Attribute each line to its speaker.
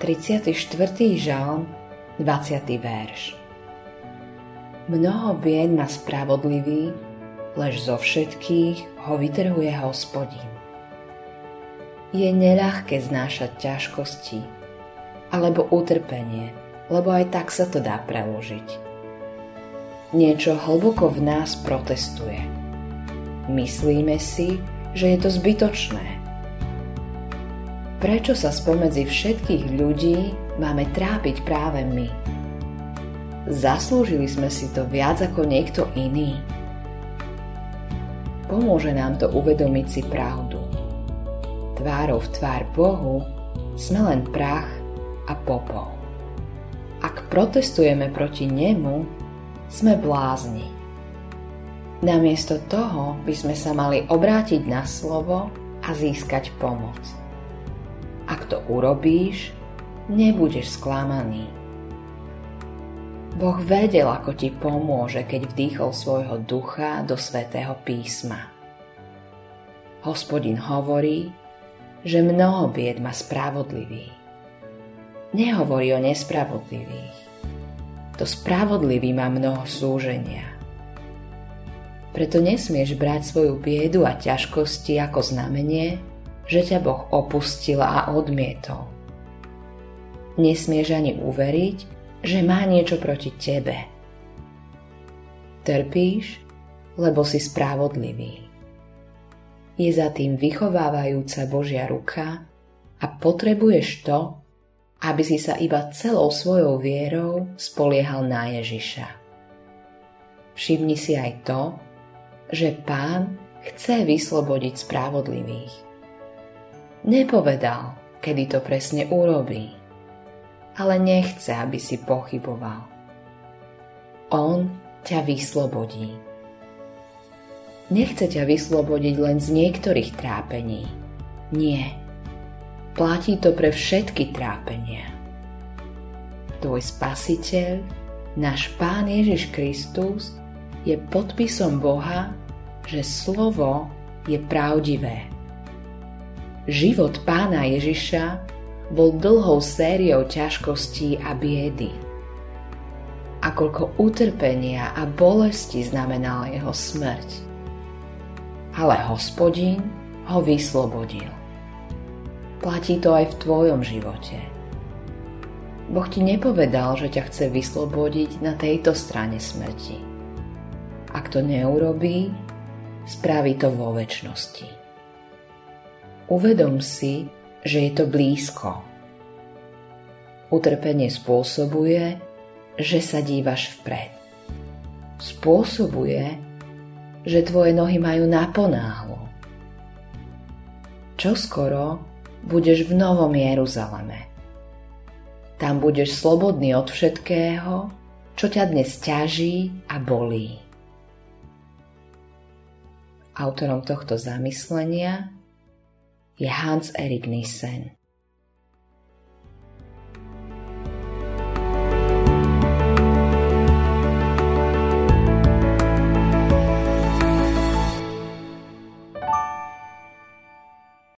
Speaker 1: 34. žalm, 20. verš. Mnoho bied má spravodlivý, lež zo všetkých ho vytrhuje hospodin. Je neľahké znášať ťažkosti alebo utrpenie, lebo aj tak sa to dá preložiť. Niečo hlboko v nás protestuje. Myslíme si, že je to zbytočné. Prečo sa spomedzi všetkých ľudí máme trápiť práve my? Zaslúžili sme si to viac ako niekto iný? Pomôže nám to uvedomiť si pravdu. Tvárov v tvár Bohu sme len prach a popol. Ak protestujeme proti nemu, sme blázni. Namiesto toho by sme sa mali obrátiť na slovo a získať pomoc. Ak to urobíš, nebudeš sklamaný. Boh vedel, ako ti pomôže, keď vdýchol svojho ducha do svätého písma. Hospodin hovorí, že mnoho bied má spravodlivý. Nehovorí o nespravodlivých. To spravodlivý má mnoho súženia. Preto nesmieš brať svoju biedu a ťažkosti ako znamenie, že ťa Boh opustil a odmietol. Nesmieš ani uveriť, že má niečo proti tebe. Trpíš, lebo si spravodlivý. Je za tým vychovávajúca Božia ruka a potrebuješ to, aby si sa iba celou svojou vierou spoliehal na Ježiša. Všimni si aj to, že Pán chce vyslobodiť spravodlivých. Nepovedal, kedy to presne urobí ale nechce, aby si pochyboval. On ťa vyslobodí. Nechce ťa vyslobodiť len z niektorých trápení. Nie. Platí to pre všetky trápenia. Tvoj spasiteľ, náš Pán Ježiš Kristus, je podpisom Boha, že slovo je pravdivé. Život Pána Ježiša bol dlhou sériou ťažkostí a biedy. A koľko utrpenia a bolesti znamenala jeho smrť. Ale hospodin ho vyslobodil. Platí to aj v tvojom živote. Boh ti nepovedal, že ťa chce vyslobodiť na tejto strane smrti. Ak to neurobí, spraví to vo väčšnosti. Uvedom si, že je to blízko. Utrpenie spôsobuje, že sa dívaš vpred. Spôsobuje, že tvoje nohy majú naponáhlo. Čo skoro budeš v Novom Jeruzaleme. Tam budeš slobodný od všetkého, čo ťa dnes ťaží a bolí. Autorom tohto zamyslenia je hand erg.